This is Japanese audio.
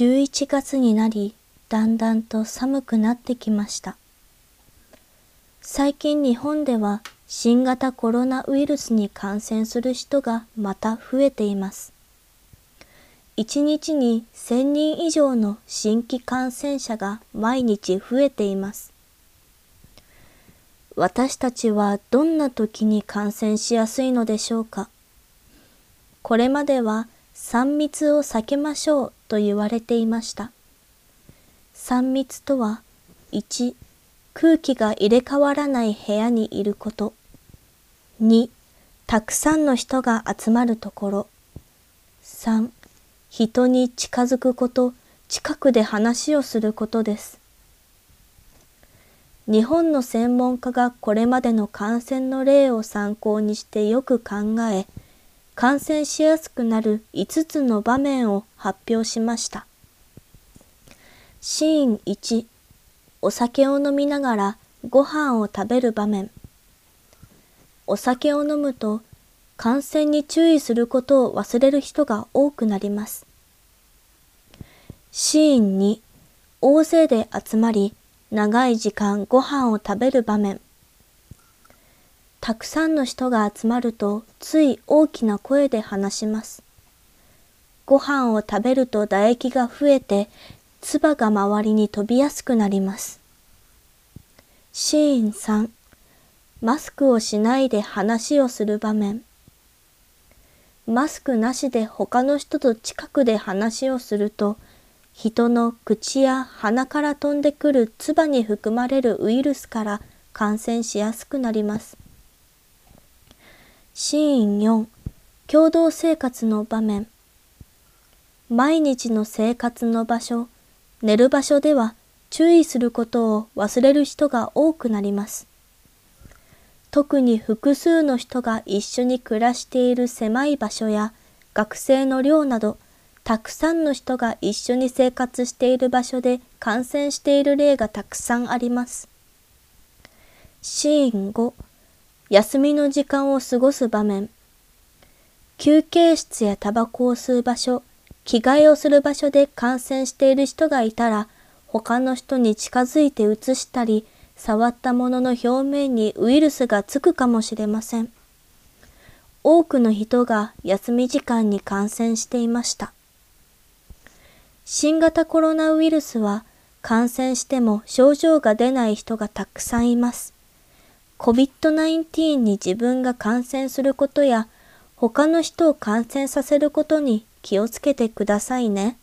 11月になり、だんだんと寒くなってきました。最近日本では新型コロナウイルスに感染する人がまた増えています。1日に1000人以上の新規感染者が毎日増えています。私たちはどんな時に感染しやすいのでしょうかこれまでは3密を避けましょうと言われていました。3密とは1、空気が入れ替わらない部屋にいること。2、たくさんの人が集まるところ。3、人に近づくこと、近くで話をすることです。日本の専門家がこれまでの感染の例を参考にしてよく考え、感染しやすくなる5つの場面を発表しました。シーン1、お酒を飲みながらご飯を食べる場面。お酒を飲むと感染に注意することを忘れる人が多くなります。シーン2、大勢で集まり長い時間ご飯を食べる場面。たくさんの人が集まるとつい大きな声で話します。ご飯を食べると唾液が増えて唾が周りに飛びやすくなります。シーン3マスクをしないで話をする場面。マスクなしで他の人と近くで話をすると人の口や鼻から飛んでくる唾に含まれるウイルスから感染しやすくなります。シーン4共同生活の場面毎日の生活の場所、寝る場所では注意することを忘れる人が多くなります。特に複数の人が一緒に暮らしている狭い場所や学生の寮などたくさんの人が一緒に生活している場所で感染している例がたくさんあります。シーン5休みの時間を過ごす場面休憩室やタバコを吸う場所、着替えをする場所で感染している人がいたら他の人に近づいて移したり触ったものの表面にウイルスがつくかもしれません。多くの人が休み時間に感染していました。新型コロナウイルスは感染しても症状が出ない人がたくさんいます。COVID-19 に自分が感染することや他の人を感染させることに気をつけてくださいね。